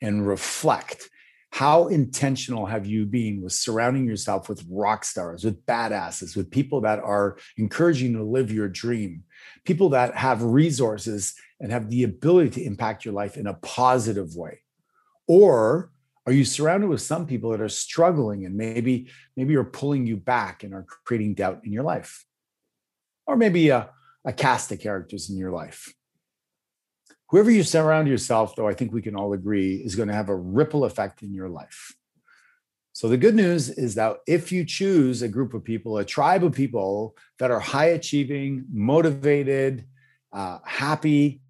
and reflect how intentional have you been with surrounding yourself with rock stars, with badasses, with people that are encouraging you to live your dream, people that have resources and have the ability to impact your life in a positive way? Or are you surrounded with some people that are struggling and maybe maybe are pulling you back and are creating doubt in your life? Or maybe a, a cast of characters in your life whoever you surround yourself, though, I think we can all agree is going to have a ripple effect in your life. So the good news is that if you choose a group of people, a tribe of people that are high achieving, motivated, uh, happy,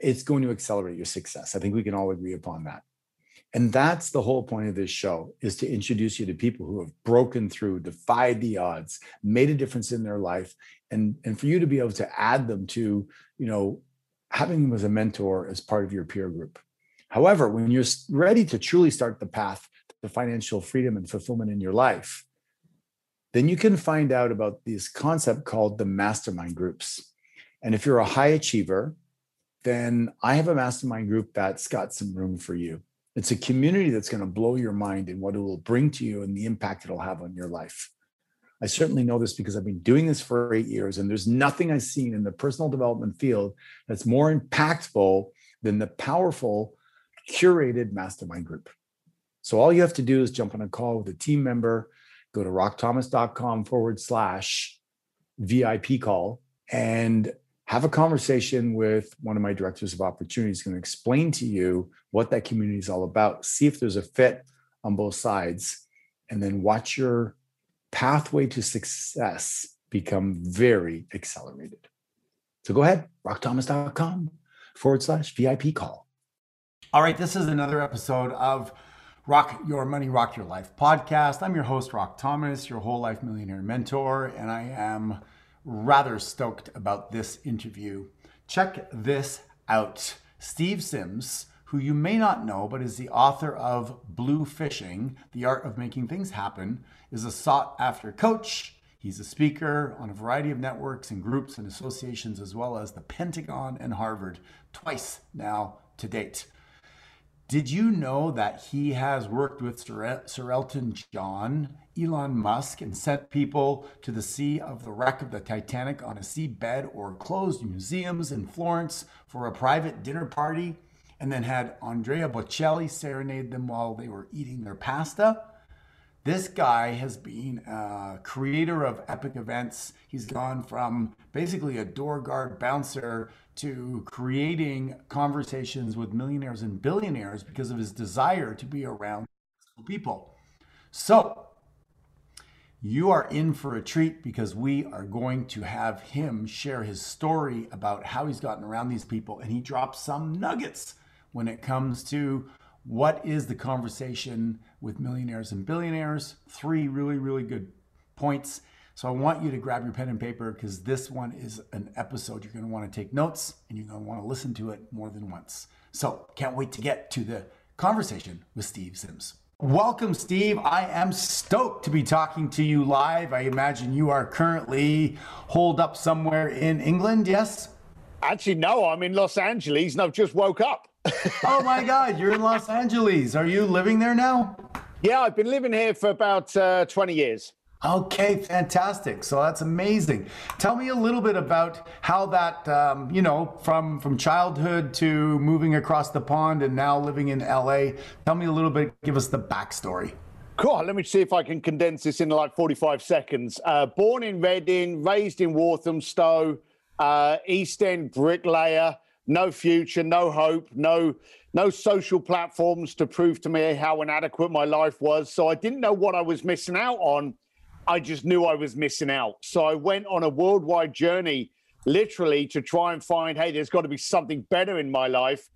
it's going to accelerate your success. I think we can all agree upon that. And that's the whole point of this show is to introduce you to people who have broken through, defied the odds, made a difference in their life, and, and for you to be able to add them to, you know, having them as a mentor as part of your peer group. However, when you're ready to truly start the path to financial freedom and fulfillment in your life, then you can find out about this concept called the mastermind groups. And if you're a high achiever, then I have a mastermind group that's got some room for you. It's a community that's going to blow your mind and what it will bring to you and the impact it'll have on your life. I certainly know this because I've been doing this for eight years, and there's nothing I've seen in the personal development field that's more impactful than the powerful, curated mastermind group. So all you have to do is jump on a call with a team member, go to rockthomas.com forward slash VIP call, and have a conversation with one of my directors of opportunities going to explain to you what that community is all about see if there's a fit on both sides and then watch your pathway to success become very accelerated. So go ahead, rockthomas.com forward slash VIP call. All right, this is another episode of Rock Your Money, Rock Your Life podcast. I'm your host, Rock Thomas, your whole life millionaire mentor, and I am rather stoked about this interview. Check this out. Steve Sims who you may not know, but is the author of Bluefishing The Art of Making Things Happen, is a sought after coach. He's a speaker on a variety of networks and groups and associations, as well as the Pentagon and Harvard, twice now to date. Did you know that he has worked with Sir, Elton John, Elon Musk, and sent people to the sea of the wreck of the Titanic on a seabed or closed museums in Florence for a private dinner party? And then had Andrea Bocelli serenade them while they were eating their pasta. This guy has been a creator of epic events. He's gone from basically a door guard bouncer to creating conversations with millionaires and billionaires because of his desire to be around people. So, you are in for a treat because we are going to have him share his story about how he's gotten around these people and he drops some nuggets when it comes to what is the conversation with millionaires and billionaires. Three really, really good points. So I want you to grab your pen and paper because this one is an episode you're going to want to take notes and you're going to want to listen to it more than once. So can't wait to get to the conversation with Steve Sims. Welcome, Steve. I am stoked to be talking to you live. I imagine you are currently holed up somewhere in England, yes? Actually, no, I'm in Los Angeles and I've just woke up oh my God, you're in Los Angeles. Are you living there now? Yeah, I've been living here for about uh, 20 years. Okay, fantastic. So that's amazing. Tell me a little bit about how that, um, you know, from from childhood to moving across the pond and now living in LA. Tell me a little bit. Give us the backstory. Cool. Let me see if I can condense this in like 45 seconds. Uh, born in Reading, raised in Walthamstow, uh, East End bricklayer no future, no hope, no no social platforms to prove to me how inadequate my life was. So I didn't know what I was missing out on. I just knew I was missing out. So I went on a worldwide journey, literally, to try and find, hey, there's got to be something better in my life.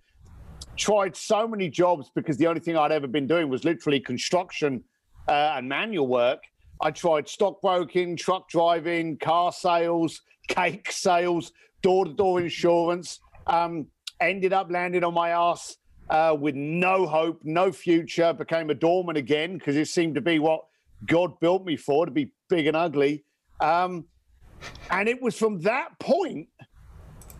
tried so many jobs because the only thing I'd ever been doing was literally construction uh, and manual work. I tried stockbroking, truck driving, car sales, cake sales, door to door insurance. Um, ended up landing on my ass uh, with no hope, no future. Became a doorman again because it seemed to be what God built me for to be big and ugly. Um, and it was from that point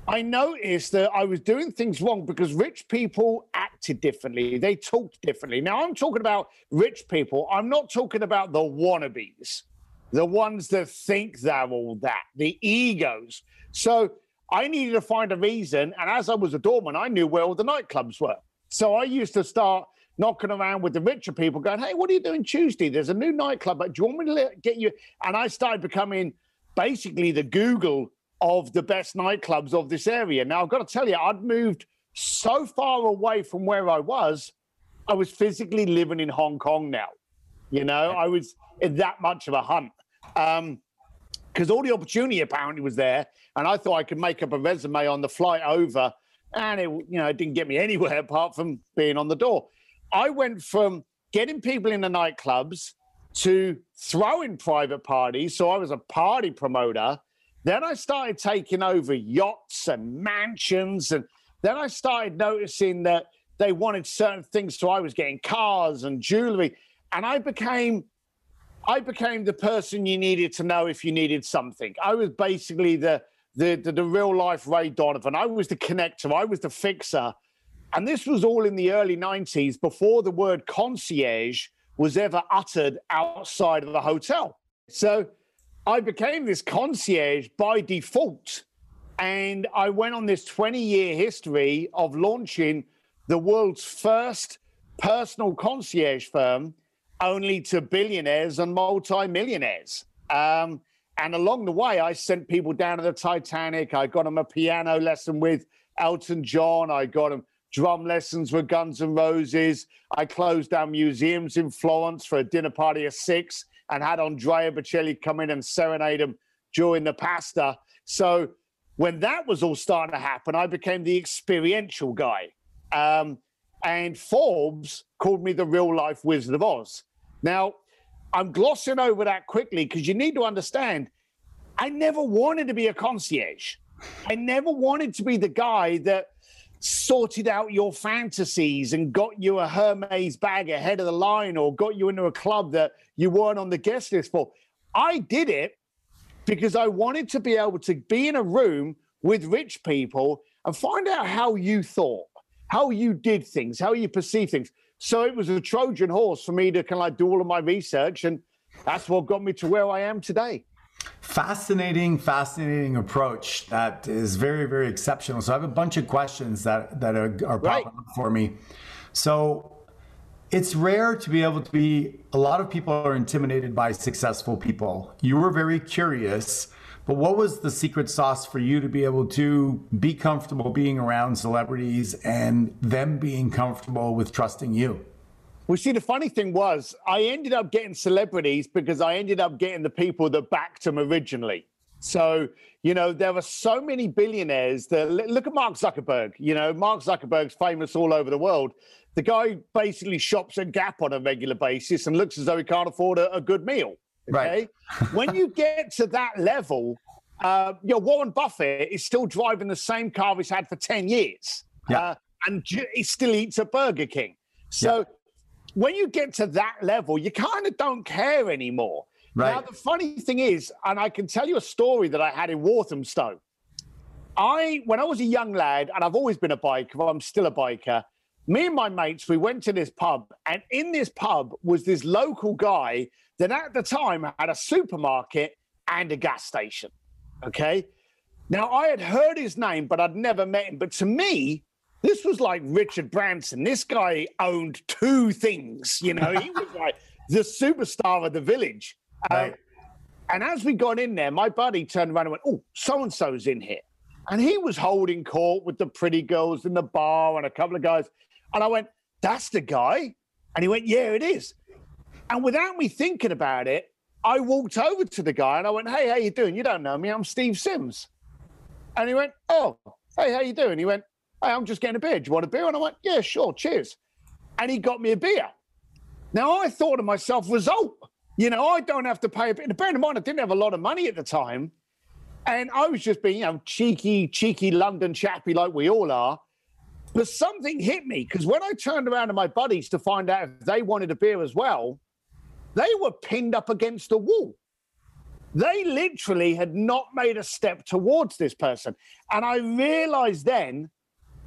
I noticed that I was doing things wrong because rich people acted differently. They talked differently. Now, I'm talking about rich people. I'm not talking about the wannabes, the ones that think they're all that, the egos. So I needed to find a reason. And as I was a doorman, I knew where all the nightclubs were. So I used to start knocking around with the richer people going, Hey, what are you doing Tuesday? There's a new nightclub. Do you want me to get you? And I started becoming basically the Google of the best nightclubs of this area. Now, I've got to tell you, I'd moved so far away from where I was, I was physically living in Hong Kong now. You know, I was in that much of a hunt. Um, because all the opportunity apparently was there, and I thought I could make up a resume on the flight over, and it, you know, it didn't get me anywhere apart from being on the door. I went from getting people in the nightclubs to throwing private parties, so I was a party promoter, then I started taking over yachts and mansions. And then I started noticing that they wanted certain things. So I was getting cars and jewelry. And I became I became the person you needed to know if you needed something. I was basically the the, the, the real life Ray Donovan. I was the connector. I was the fixer. And this was all in the early 90s before the word concierge was ever uttered outside of the hotel. So I became this concierge by default. And I went on this 20 year history of launching the world's first personal concierge firm only to billionaires and multimillionaires. Um, and along the way, I sent people down to the Titanic. I got them a piano lesson with Elton John. I got them drum lessons with Guns N' Roses. I closed down museums in Florence for a dinner party of six and had Andrea Bocelli come in and serenade them during the pasta. So when that was all starting to happen, I became the experiential guy. Um, and Forbes called me the real life Wizard of Oz. Now, I'm glossing over that quickly because you need to understand I never wanted to be a concierge. I never wanted to be the guy that sorted out your fantasies and got you a Hermes bag ahead of the line or got you into a club that you weren't on the guest list for. I did it because I wanted to be able to be in a room with rich people and find out how you thought, how you did things, how you perceive things. So it was a Trojan horse for me to kind of like do all of my research. And that's what got me to where I am today. Fascinating, fascinating approach that is very, very exceptional. So I have a bunch of questions that that are, are right. popping up for me. So it's rare to be able to be. A lot of people are intimidated by successful people. You were very curious, but what was the secret sauce for you to be able to be comfortable being around celebrities and them being comfortable with trusting you? Well, see, the funny thing was, I ended up getting celebrities because I ended up getting the people that backed them originally. So, you know, there were so many billionaires that look at Mark Zuckerberg. You know, Mark Zuckerberg's famous all over the world. The guy basically shops at Gap on a regular basis and looks as though he can't afford a, a good meal. Okay. Right. when you get to that level, uh, you know, Warren Buffett is still driving the same car he's had for 10 years. Yeah. Uh, and he still eats at Burger King. So, yeah when you get to that level, you kind of don't care anymore. Right. Now, the funny thing is, and I can tell you a story that I had in Walthamstow. I, when I was a young lad, and I've always been a biker, I'm still a biker. Me and my mates, we went to this pub, and in this pub was this local guy that at the time had a supermarket and a gas station. Okay. Now, I had heard his name, but I'd never met him. But to me, this was like Richard Branson. This guy owned two things. You know, he was like the superstar of the village. Uh, right. and as we got in there, my buddy turned around and went, "Oh, so and so's in here," and he was holding court with the pretty girls in the bar and a couple of guys. And I went, "That's the guy," and he went, "Yeah, it is." And without me thinking about it, I walked over to the guy and I went, "Hey, how you doing? You don't know me? I'm Steve Sims." And he went, "Oh, hey, how you doing?" He went, Hey, I'm just getting a beer. Do you want a beer? And I went, Yeah, sure, cheers. And he got me a beer. Now I thought to myself, result. You know, I don't have to pay a bit. Bear in mind, I didn't have a lot of money at the time. And I was just being, you know, cheeky, cheeky London chappy like we all are. But something hit me because when I turned around to my buddies to find out if they wanted a beer as well, they were pinned up against a wall. They literally had not made a step towards this person. And I realized then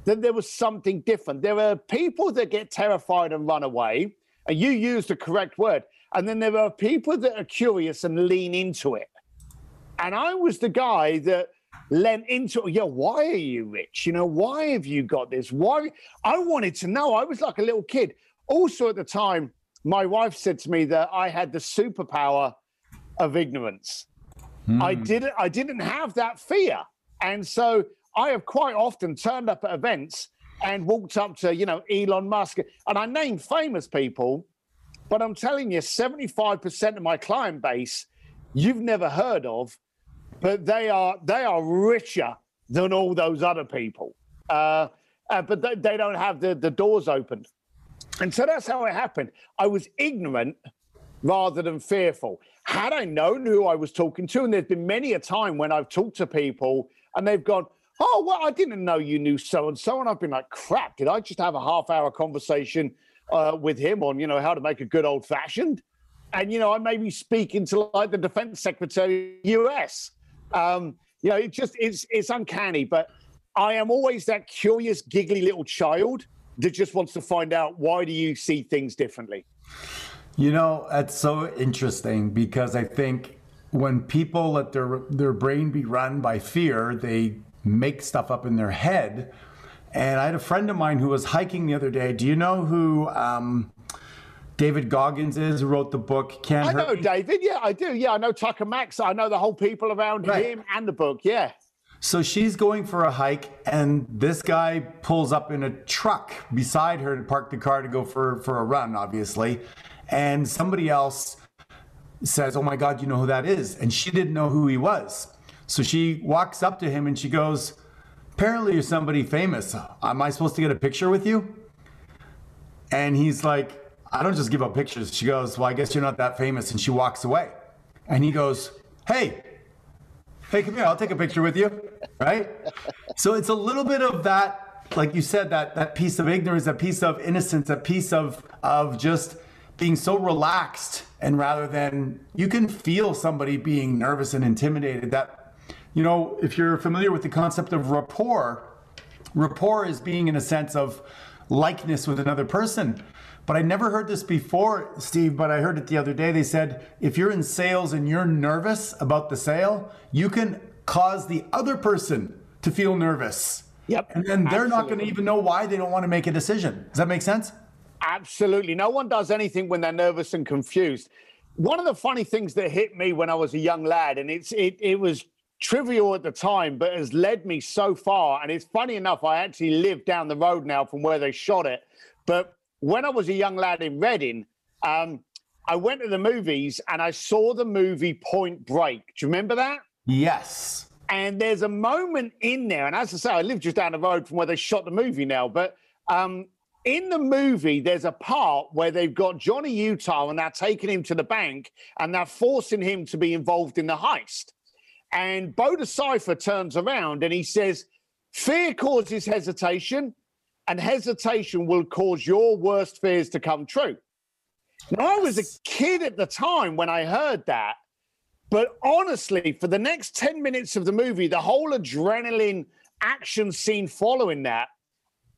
that there was something different. There are people that get terrified and run away, and you used the correct word. And then there are people that are curious and lean into it. And I was the guy that lent into it. Yeah, why are you rich? You know, why have you got this? Why? I wanted to know. I was like a little kid. Also, at the time, my wife said to me that I had the superpower of ignorance. Mm. I didn't. I didn't have that fear, and so I have quite often turned up at events and walked up to you know Elon Musk, and I name famous people, but I'm telling you, 75% of my client base you've never heard of, but they are they are richer than all those other people. Uh, uh, but they, they don't have the, the doors opened. And so that's how it happened. I was ignorant rather than fearful. Had I known who I was talking to, and there's been many a time when I've talked to people and they've gone, Oh, well, I didn't know you knew so and so. And I've been like, crap, did I just have a half hour conversation uh, with him on, you know, how to make a good old fashioned? And, you know, I may be speaking to like the defense secretary of the US. Um, you know, it just it's it's uncanny, but I am always that curious, giggly little child that just wants to find out why do you see things differently. You know, that's so interesting because I think when people let their their brain be run by fear, they make stuff up in their head. And I had a friend of mine who was hiking the other day. Do you know who um, David Goggins is, who wrote the book Can't I know David. Yeah, I do. Yeah, I know Tucker Max. I know the whole people around right. him and the book. Yeah. So she's going for a hike, and this guy pulls up in a truck beside her to park the car to go for, for a run, obviously. And somebody else says, Oh my God, you know who that is? And she didn't know who he was. So she walks up to him and she goes, Apparently, you're somebody famous. Am I supposed to get a picture with you? And he's like, I don't just give up pictures. She goes, Well, I guess you're not that famous. And she walks away. And he goes, Hey, hey, come here. I'll take a picture with you. Right? So it's a little bit of that, like you said, that that piece of ignorance, a piece of innocence, a piece of of just being so relaxed and rather than you can feel somebody being nervous and intimidated that you know if you're familiar with the concept of rapport rapport is being in a sense of likeness with another person but I never heard this before, Steve, but I heard it the other day. They said if you're in sales and you're nervous about the sale, you can cause the other person to feel nervous. Yep. And then they're Absolutely. not going to even know why they don't want to make a decision. Does that make sense? Absolutely. No one does anything when they're nervous and confused. One of the funny things that hit me when I was a young lad, and it's it, it was trivial at the time, but has led me so far. And it's funny enough, I actually live down the road now from where they shot it. But when I was a young lad in Reading, um, I went to the movies and I saw the movie Point Break. Do you remember that? Yes. And there's a moment in there, and as I say, I live just down the road from where they shot the movie now. But um, in the movie, there's a part where they've got Johnny Utah and they're taking him to the bank and they're forcing him to be involved in the heist. And Bo Decipher turns around and he says, Fear causes hesitation, and hesitation will cause your worst fears to come true. Now, I was a kid at the time when I heard that, but honestly, for the next 10 minutes of the movie, the whole adrenaline action scene following that,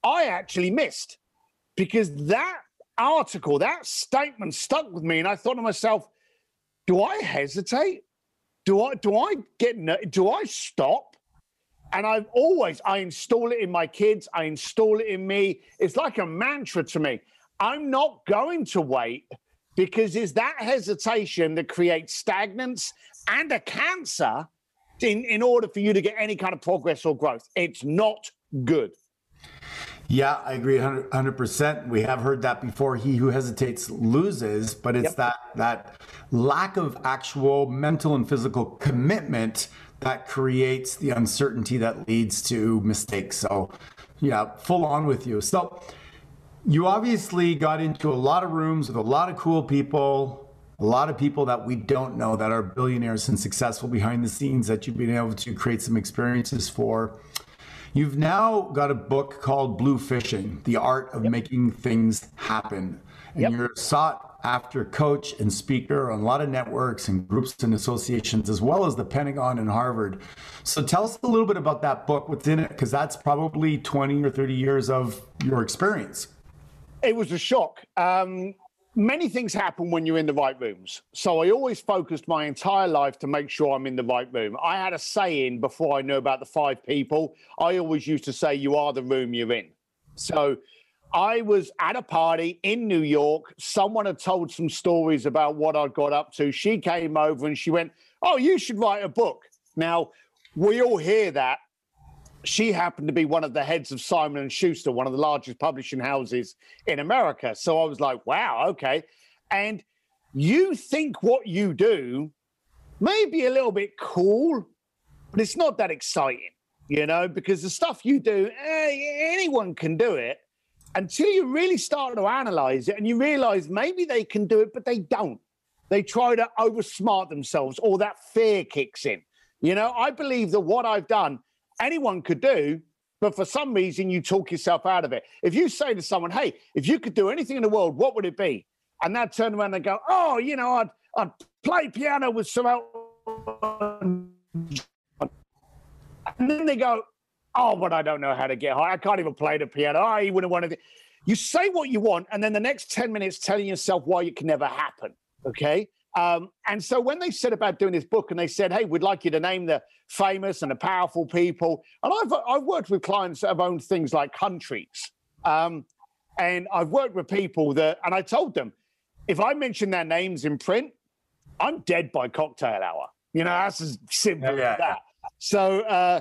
I actually missed because that article, that statement stuck with me. And I thought to myself, do I hesitate? Do I do I get do I stop? And I've always, I install it in my kids, I install it in me. It's like a mantra to me. I'm not going to wait because it's that hesitation that creates stagnance and a cancer in, in order for you to get any kind of progress or growth. It's not good. Yeah, I agree 100%. 100%. We have heard that before. He who hesitates loses, but it's yep. that that lack of actual mental and physical commitment that creates the uncertainty that leads to mistakes. So Yeah, full on with you. So you obviously got into a lot of rooms with a lot of cool people, a lot of people that we don't know that are billionaires and successful behind the scenes that you've been able to create some experiences for. You've now got a book called Bluefishing The Art of. Making Things Happen. And yep. you're sought after coach and speaker on a lot of networks and groups and associations, as well as the Pentagon and Harvard. So tell us a little bit about that book, what's in it, because that's probably 20 or 30 years of your experience. It was a shock. Um, many things happen when you're in the right rooms. So I always focused my entire life to make sure I'm in the right room. I had a saying before I knew about the five people. I always used to say, You are the room you're in. So I was at a party in New York. Someone had told some stories about what I'd got up to. She came over and she went, Oh, you should write a book. Now, we all hear that she happened to be one of the heads of Simon and Schuster, one of the largest publishing houses in America. So I was like, wow, okay. And you think what you do may be a little bit cool, but it's not that exciting, you know, because the stuff you do, eh, anyone can do it until you really start to analyze it and you realize maybe they can do it, but they don't. They try to oversmart themselves or that fear kicks in. You know, I believe that what I've done anyone could do, but for some reason you talk yourself out of it. If you say to someone, "Hey, if you could do anything in the world, what would it be?" and that turn around and go, "Oh, you know, I'd I'd play piano with some," and then they go, "Oh, but I don't know how to get high. I can't even play the piano. I wouldn't want to." You say what you want, and then the next ten minutes telling yourself why it can never happen. Okay, um, and so when they said about doing this book and they said, hey, we'd like you to name the famous and the powerful people. And I've, I've worked with clients that have owned things like countries. Um, and I've worked with people that, and I told them, if I mention their names in print, I'm dead by cocktail hour. You know, that's as simple yeah, as that. So uh,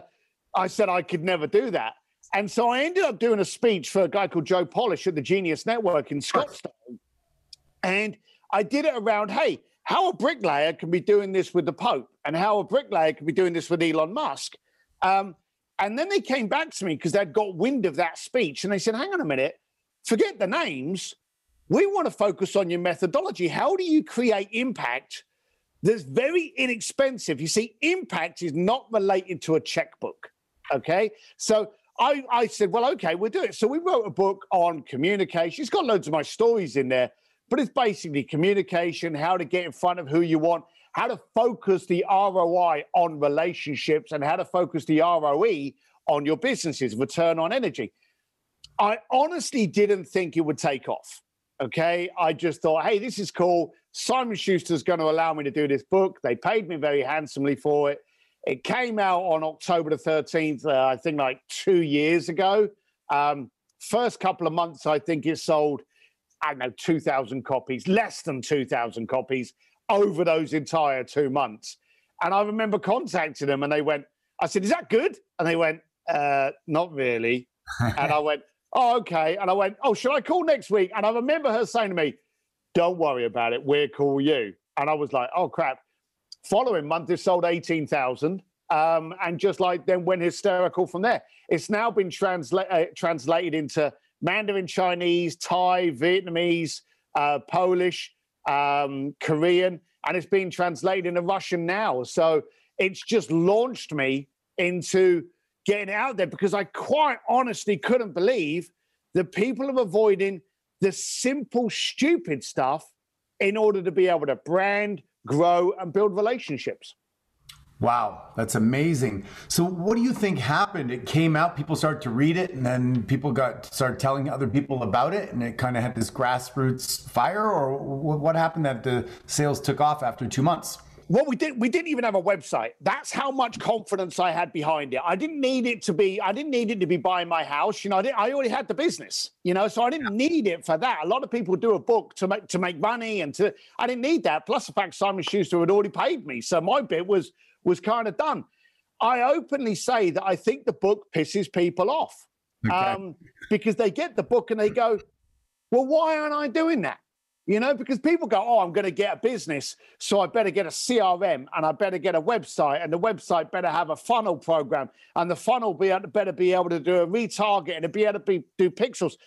I said I could never do that. And so I ended up doing a speech for a guy called Joe Polish at the Genius Network in Scottsdale. And I did it around, hey, how a bricklayer can be doing this with the Pope and how a bricklayer can be doing this with Elon Musk. Um, and then they came back to me because they'd got wind of that speech and they said, hang on a minute, forget the names. We want to focus on your methodology. How do you create impact that's very inexpensive? You see, impact is not related to a checkbook. Okay. So I, I said, well, okay, we'll do it. So we wrote a book on communication. It's got loads of my stories in there but it's basically communication, how to get in front of who you want, how to focus the ROI on relationships, and how to focus the ROE on your businesses, return on energy. I honestly didn't think it would take off. Okay. I just thought, hey, this is cool. Simon Schuster's going to allow me to do this book. They paid me very handsomely for it. It came out on October the 13th, uh, I think like two years ago. Um, first couple of months, I think it sold I don't know, 2,000 copies, less than 2,000 copies over those entire two months. And I remember contacting them and they went, I said, Is that good? And they went, uh, Not really. and I went, Oh, okay. And I went, Oh, should I call next week? And I remember her saying to me, Don't worry about it. We'll call you. And I was like, Oh, crap. Following month, it sold 18,000. Um, and just like then went hysterical from there. It's now been uh, translated into Mandarin Chinese, Thai, Vietnamese, uh, Polish, um, Korean, and it's being translated into Russian now. So it's just launched me into getting out there because I quite honestly couldn't believe that people are avoiding the simple, stupid stuff in order to be able to brand, grow, and build relationships. Wow, that's amazing. So, what do you think happened? It came out, people started to read it, and then people got started telling other people about it, and it kind of had this grassroots fire. Or what happened that the sales took off after two months? Well, we didn't. We didn't even have a website. That's how much confidence I had behind it. I didn't need it to be. I didn't need it to be buying my house. You know, I, I already had the business. You know, so I didn't need it for that. A lot of people do a book to make to make money, and to. I didn't need that. Plus, the fact Simon Schuster had already paid me, so my bit was was kind of done. I openly say that I think the book pisses people off okay. um, because they get the book and they go, well, why aren't I doing that? You know, because people go, oh, I'm going to get a business, so I better get a CRM and I better get a website, and the website better have a funnel program, and the funnel be able to, better be able to do a retarget and be able to be, do pixels.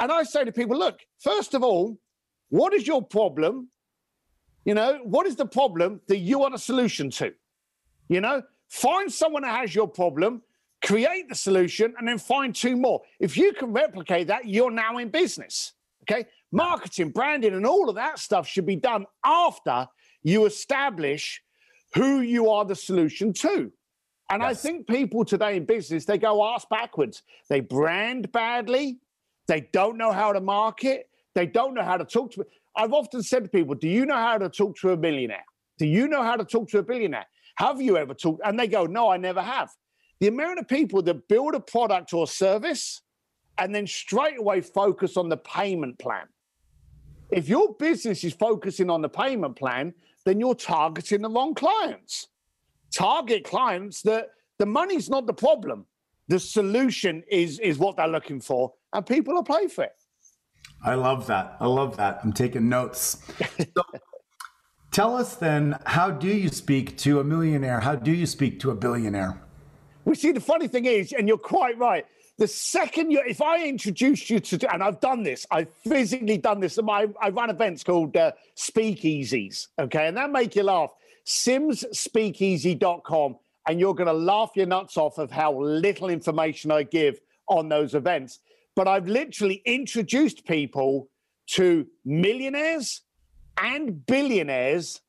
And I say to people, look, first of all, what is your problem? You know, what is the problem that you want a solution to? You know, find someone that has your problem, create the solution, and then find two more. If you can replicate that, you're now in business. Okay. Marketing, branding, and all of that stuff should be done after you establish who you are the solution to. And yes. I think people today in business, they go ass backwards. They brand badly. They don't know how to market. They don't know how to talk to. I've often said to people, Do you know how to talk to a millionaire? Do you know how to talk to a billionaire? Have you ever talked? And they go, No, I never have. The amount of people that build a product or service and then straight away focus on the payment plan. If your business is focusing on the payment plan, then you're targeting the wrong clients. Target clients that the money's not the problem. The solution is is what they're looking for, and people will pay for it. I love that. I love that. I'm taking notes. so, tell us then, how do you speak to a millionaire? How do you speak to a billionaire? We see the funny thing is, and you're quite right. The second you, if I introduce you to, and I've done this, I've physically done this. I, I run events called uh, speakeasies, okay, and that make you laugh. SimsSpeakeasy.com, and you're going to laugh your nuts off of how little information I give on those events. But I've literally introduced people to millionaires and billionaires,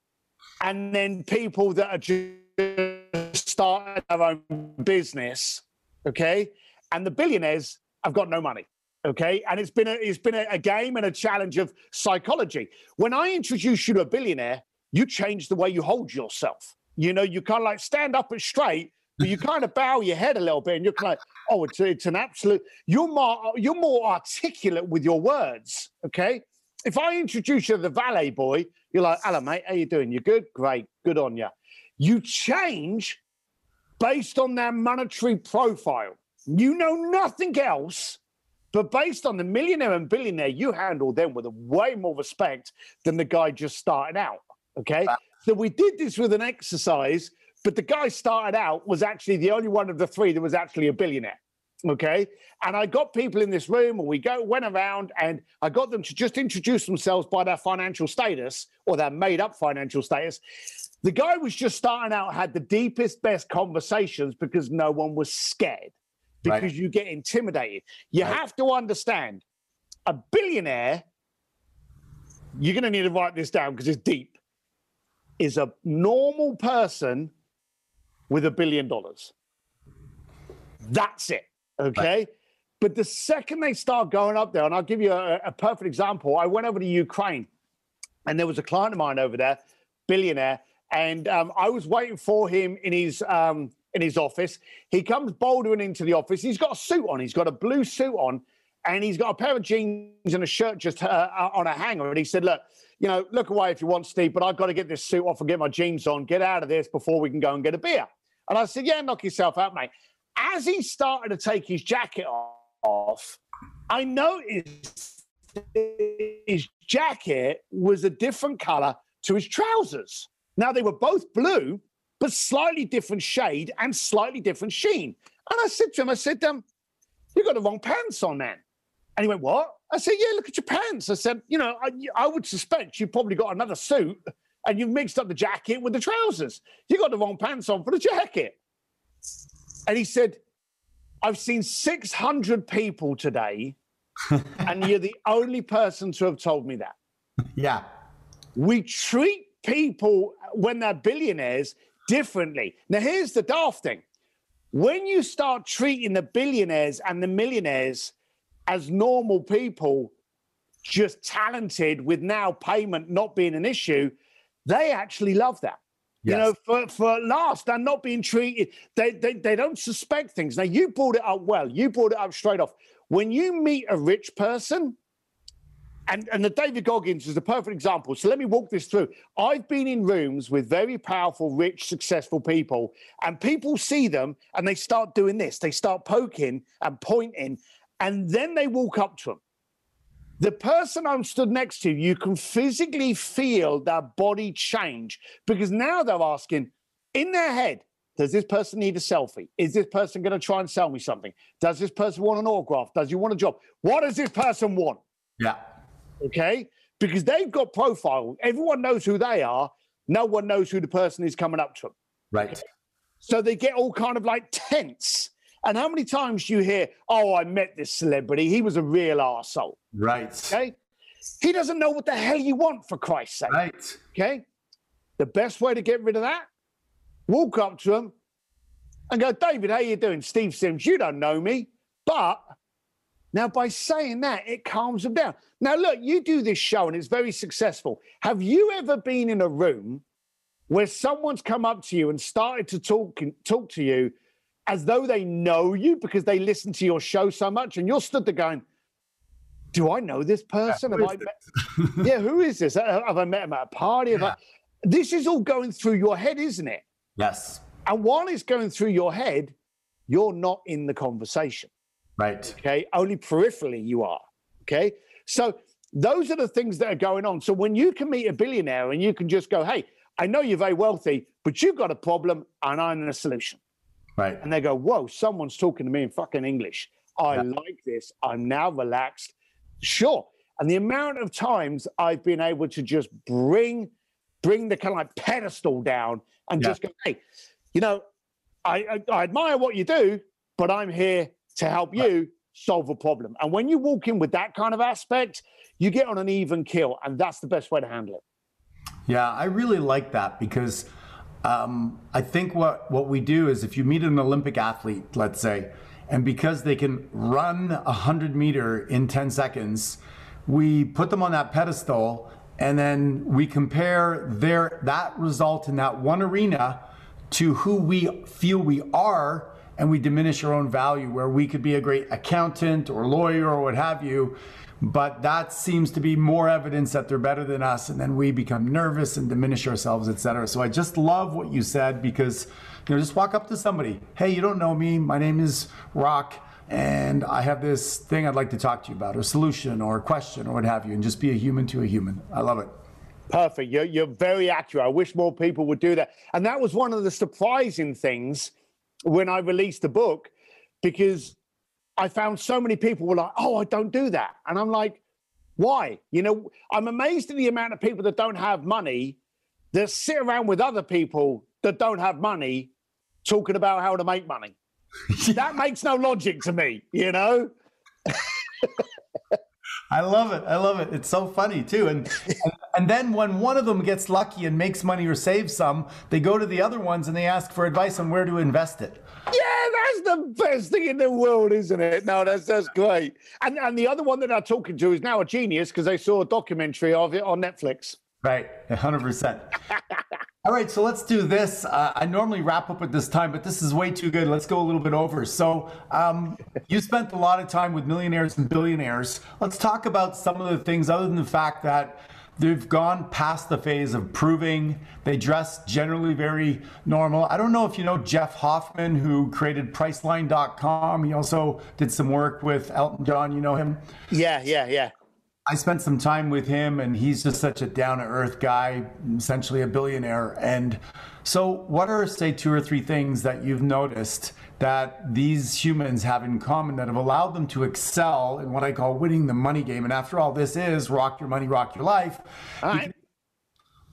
and then people that are just starting their own business, okay? And the billionaires have got no money. Okay, and it's been a it's been a, a game and a challenge of psychology. When I introduce you to a billionaire, you change the way you hold yourself. You know, you kind of like stand up and straight, but you kind of bow your head a little bit, and you're kind of like, oh, it's it's an absolute. You're more you're more articulate with your words. Okay, if I introduce you to the valet boy, you're like, hello, mate, how you doing? You good? Great, good on you. You change based on their monetary profile. You know nothing else, but based on the millionaire and billionaire, you handle them with a way more respect than the guy just starting out. Okay. So we did this with an exercise, but the guy started out was actually the only one of the three that was actually a billionaire. Okay. And I got people in this room and we go went around and I got them to just introduce themselves by their financial status or their made up financial status. The guy was just starting out, had the deepest, best conversations because no one was scared because right. you get intimidated. You right. have to understand a billionaire, you're going to need to write this down because it's deep, is a normal person with a billion dollars. That's it. Okay. Right. But the second they start going up there, and I'll give you a, a perfect example. I went over to Ukraine and there was a client of mine over there, billionaire, and um, I was waiting for him in his um, in his office. He comes bouldering into the office. He's got a suit on. He's got a blue suit on, and he's got a pair of jeans and a shirt just uh, uh, on a hanger. And he said, "Look, you know, look away if you want, Steve, but I've got to get this suit off and get my jeans on. Get out of this before we can go and get a beer." And I said, "Yeah, knock yourself out, mate." As he started to take his jacket off, I noticed his jacket was a different color to his trousers. Now they were both blue, but slightly different shade and slightly different sheen. And I said to him, I said, um, you got the wrong pants on, man. And he went, what? I said, yeah, look at your pants. I said, you know, I, I would suspect you've probably got another suit and you've mixed up the jacket with the trousers. You got the wrong pants on for the jacket. And he said, I've seen 600 people today, and you're the only person to have told me that. Yeah. We treat people when they're billionaires differently. Now, here's the daft thing when you start treating the billionaires and the millionaires as normal people, just talented with now payment not being an issue, they actually love that. Yes. You know, for, for last, they're not being treated, they, they, they don't suspect things. Now, you brought it up well. You brought it up straight off. When you meet a rich person, and, and the David Goggins is the perfect example. So let me walk this through. I've been in rooms with very powerful, rich, successful people, and people see them and they start doing this. They start poking and pointing, and then they walk up to them. The person I'm stood next to, you can physically feel their body change because now they're asking in their head, does this person need a selfie? Is this person going to try and sell me something? Does this person want an autograph? Does he want a job? What does this person want? Yeah. Okay. Because they've got profile. Everyone knows who they are. No one knows who the person is coming up to them. Right. So they get all kind of like tense. And how many times do you hear, oh, I met this celebrity. He was a real arsehole. Right. Okay. He doesn't know what the hell you want, for Christ's sake. Right. Okay. The best way to get rid of that, walk up to him and go, David, how you doing? Steve Sims, you don't know me. But now by saying that, it calms them down. Now, look, you do this show and it's very successful. Have you ever been in a room where someone's come up to you and started to talk talk to you as though they know you because they listen to your show so much, and you're stood there going, "Do I know this person? Yeah, Have I met- yeah, who is this? Have I met him at a party? Have I... This is all going through your head, isn't it? Yes. And while it's going through your head, you're not in the conversation. Right. Okay. Only peripherally you are. Okay. So those are the things that are going on. So when you can meet a billionaire and you can just go, hey, I know you're very wealthy, but you've got a problem and I'm the solution. Right. And they go, whoa, someone's talking to me in fucking English. I Yeah. like this. I'm now relaxed. Sure. And the amount of times I've been able to just bring bring the kind of like pedestal down and Yeah. just go, hey, you know, I, I, I admire what you do, but I'm here to help you solve a problem. And when you walk in with that kind of aspect, you get on an even kill, and that's the best way to handle it. Yeah, I really like that because um, I think what, what we do is if you meet an Olympic athlete, let's say, and because they can run a 100 meter in 10 seconds, we put them on that pedestal and then we compare their that result in that one arena to who we feel we are and we diminish our own value where we could be a great accountant or lawyer or what have you but that seems to be more evidence that they're better than us and then we become nervous and diminish ourselves etc so i just love what you said because you know just walk up to somebody hey you don't know me my name is rock and i have this thing i'd like to talk to you about or solution or a question or what have you and just be a human to a human i love it Perfect. You're, you're very accurate. I wish more people would do that. And that was one of the surprising things when I released the book, because I found so many people were like, oh, I don't do that. And I'm like, why? You know, I'm amazed at the amount of people that don't have money that sit around with other people that don't have money talking about how to make money. that makes no logic to me, you know? I love it. I love it. It's so funny too. And, and then when one of them gets lucky and makes money or saves some, they go to the other ones and they ask for advice on where to invest it. Yeah, that's the best thing in the world, isn't it? No, that's that's great. And and the other one that I'm talking to is now a genius because they saw a documentary of it on Netflix. Right, 100%. All right, so let's do this. Uh, I normally wrap up at this time, but this is way too good. Let's go a little bit over. So, um, you spent a lot of time with millionaires and billionaires. Let's talk about some of the things, other than the fact that they've gone past the phase of proving. They dress generally very normal. I don't know if you know Jeff Hoffman, who created Priceline.com. He also did some work with Elton John. You know him? Yeah, yeah, yeah. I spent some time with him, and he's just such a down to earth guy, essentially a billionaire. And so, what are, say, two or three things that you've noticed that these humans have in common that have allowed them to excel in what I call winning the money game? And after all, this is rock your money, rock your life. All right.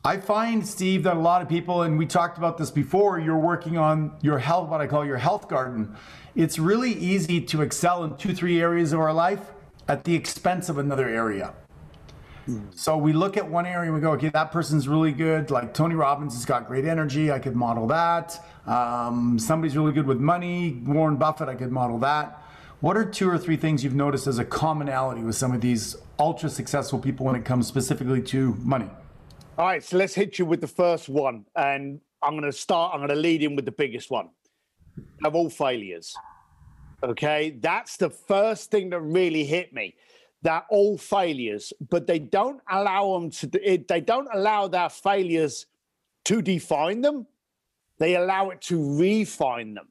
I find, Steve, that a lot of people, and we talked about this before, you're working on your health, what I call your health garden. It's really easy to excel in two, three areas of our life at the expense of another area. So we look at one area and we go, okay, that person's really good. Like Tony Robbins has got great energy. I could model that. Um, somebody's really good with money. Warren Buffett, I could model that. What are two or three things you've noticed as a commonality with some of these ultra successful people when it comes specifically to money? All right, so let's hit you with the first one. And I'm going to start, I'm going to lead in with the biggest one. Have all failures. Okay, that's the first thing that really hit me. They're all failures, but they don't allow them to, it, they don't allow their failures to define them. They allow it to refine them.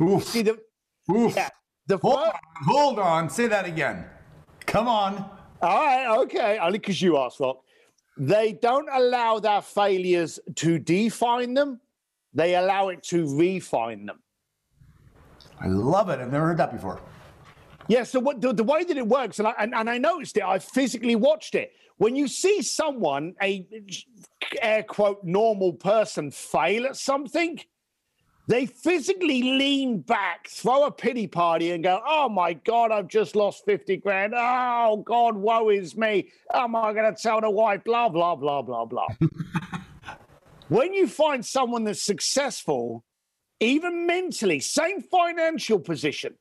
Oof. See, the, Oof. yeah, the Hold first, on, hold on. Say that again. Come on. All right, okay. Only because you asked, Rock. They don't allow their failures to define them, they allow it to refine them. I love it. I've never heard that before. Yeah, so what the, the way that it works, and I, and, and I noticed it, I physically watched it. When you see someone, a air quote, normal person fail at something, they physically lean back, throw a pity party, and go, Oh my God, I've just lost 50 grand. Oh God, woe is me. Am I going to tell the wife? Blah, blah, blah, blah, blah. when you find someone that's successful, even mentally, same financial position,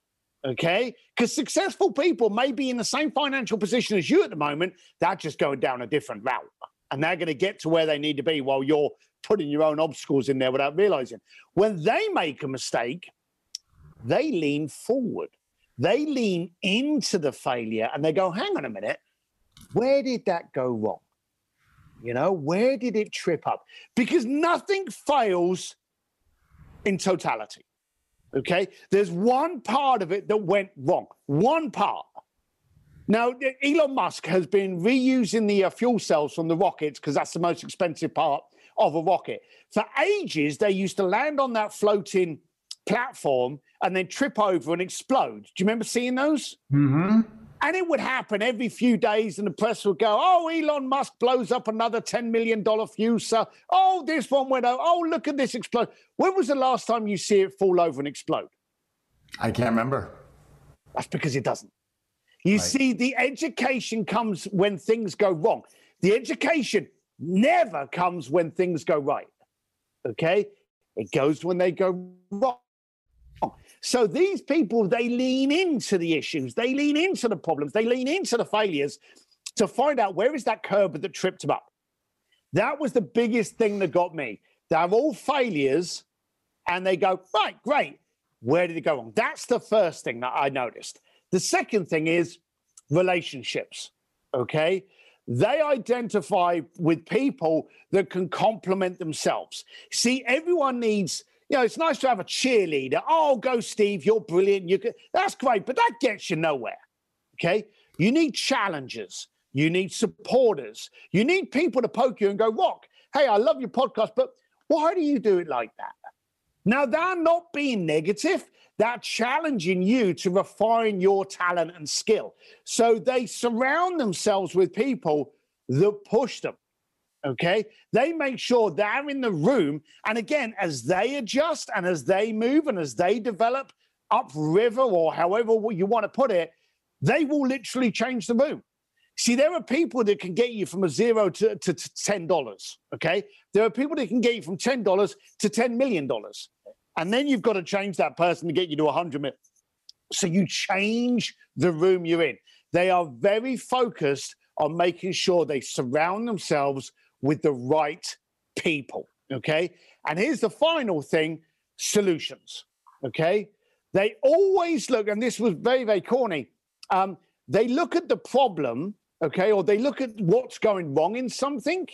okay? Because successful people may be in the same financial position as you at the moment, they're just going down a different route. And they're going to get to where they need to be while you're putting your own obstacles in there without realizing. When they make a mistake, they lean forward. They lean into the failure and they go, hang on a minute, where did that go wrong? You know, where did it trip up? Because nothing fails in totality. Okay. There's one part of it that went wrong. One part. Now, Elon Musk has been reusing the uh, fuel cells from the rockets because that's the most expensive part of a rocket. For ages, they used to land on that floating platform and then trip over and explode. Do you remember seeing those? Mm-hmm. And it would happen every few days, and the press would go, Oh, Elon Musk blows up another $10 million fuel cell. Oh, this one went over. Oh, look at this explode. When was the last time you see it fall over and explode? I can't remember. That's because it doesn't. You right. see, the education comes when things go wrong. The education never comes when things go right. Okay? It goes when they go wrong. So these people, they lean into the issues, they lean into the problems, they lean into the failures to find out where is that curb that tripped them up. That was the biggest thing that got me. They're all failures, and they go, right, great. Where did it go wrong? That's the first thing that I noticed. The second thing is relationships. Okay they identify with people that can complement themselves. See, everyone needs, you know, it's nice to have a cheerleader. Oh, go, Steve, you're brilliant. You can, that's great, but that gets you nowhere. Okay. You need challengers. You need supporters. You need people to poke you and go, Rock, hey, I love your podcast, but why do you do it like that? Now, they're not being negative. They're challenging you to refine your talent and skill. So they surround themselves with people that push them. Okay. They make sure they're in the room. And again, as they adjust and as they move and as they develop upriver or however you want to put it, they will literally change the room. See, there are people that can get you from a zero to, to, to $10. Okay. There are people that can get you from $10 to $10 million. And then you've got to change that person to get you to 100 million. So you change the room you're in. They are very focused on making sure they surround themselves with the right people. Okay. And here's the final thing solutions. Okay. They always look, and this was very, very corny. Um, they look at the problem, okay, or they look at what's going wrong in something,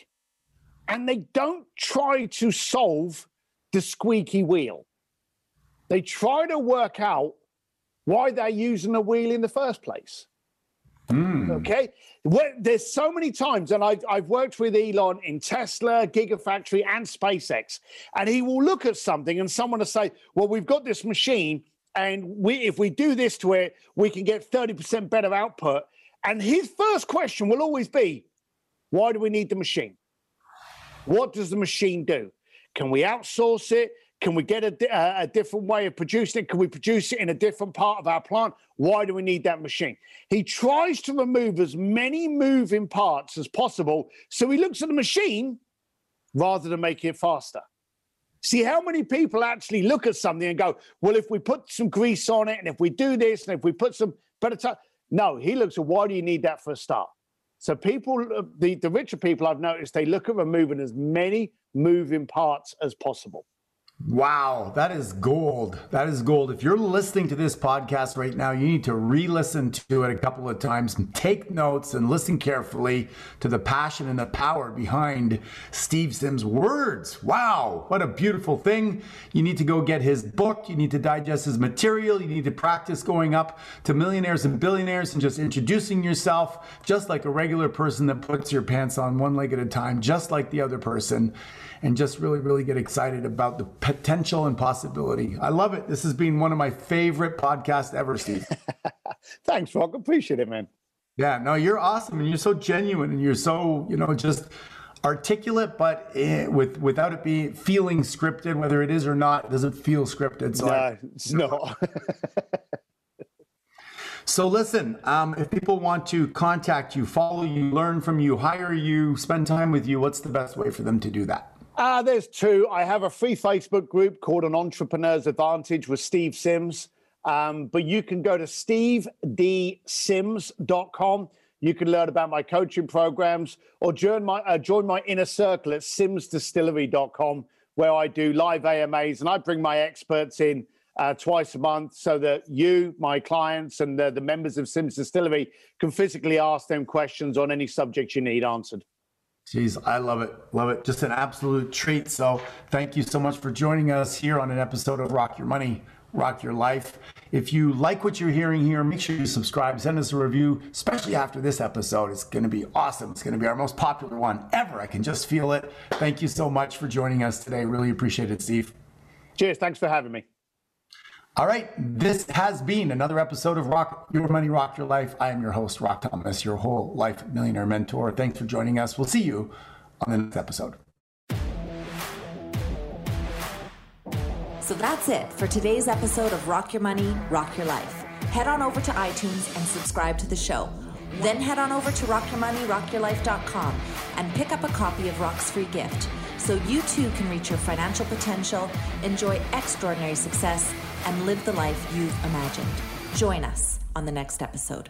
and they don't try to solve the squeaky wheel. They try to work out why they're using the wheel in the first place. Mm. Okay. there's so many times, and I've, I've worked with Elon in Tesla, Gigafactory, and SpaceX, and he will look at something and someone will say, Well, we've got this machine, and we if we do this to it, we can get 30% better output. And his first question will always be, Why do we need the machine? What does the machine do? Can we outsource it? Can we get a, a, different way of producing it? Can we produce it in a different part of our plant? Why do we need that machine? He tries to remove as many moving parts as possible. So he looks at the machine rather than making it faster. See how many people actually look at something and go, well, if we put some grease on it and if we do this and if we put some better time. No, he looks at why do you need that for a start? So people, uh, the, the richer people I've noticed, they look at removing as many moving parts as possible. Wow, that is gold. That is gold. If you're listening to this podcast right now, you need to re listen to it a couple of times take notes and listen carefully to the passion and the power behind Steve Sims' words. Wow, what a beautiful thing. You need to go get his book. You need to digest his material. You need to practice going up to millionaires and billionaires and just introducing yourself just like a regular person that puts your pants on one leg at a time, just like the other person and just really, really get excited about the potential and possibility. I love it. This has been one of my favorite podcasts ever, Steve. Thanks, Rock. Appreciate it, man. Yeah, no, you're awesome, and you're so genuine, and you're so, you know, just articulate, but eh, with without it being feeling scripted, whether it is or not, it doesn't feel scripted. So no, I, it's. So listen, um, if people want to contact you, follow you, learn from you, hire you, spend time with you, what's the best way for them to do that? Uh, there's two. I have a free Facebook group called An Entrepreneur's Advantage with Steve Sims. Um, but you can go to stevedsims.com. You can learn about my coaching programs or join my, uh, join my inner circle at simsdistillery.com, where I do live AMAs and I bring my experts in uh, twice a month so that you, my clients, and the, the members of Sims Distillery can physically ask them questions on any subject you need answered. Jeez, I love it. Love it. Just an absolute treat. So, thank you so much for joining us here on an episode of Rock Your Money, Rock Your Life. If you like what you're hearing here, make sure you subscribe, send us a review, especially after this episode. It's going to be awesome. It's going to be our most popular one ever. I can just feel it. Thank you so much for joining us today. Really appreciate it, Steve. Cheers. Thanks for having me. All right, this has been another episode of Rock Your Money, Rock Your Life. I am your host, Rock Thomas, your whole life millionaire mentor. Thanks for joining us. We'll see you on the next episode. So that's it for today's episode of Rock Your Money, Rock Your Life. Head on over to iTunes and subscribe to the show. Then head on over to rockyourmoneyrockyourlife.com and pick up a copy of Rock's free gift so you too can reach your financial potential, enjoy extraordinary success, and live the life you've imagined. Join us on the next episode.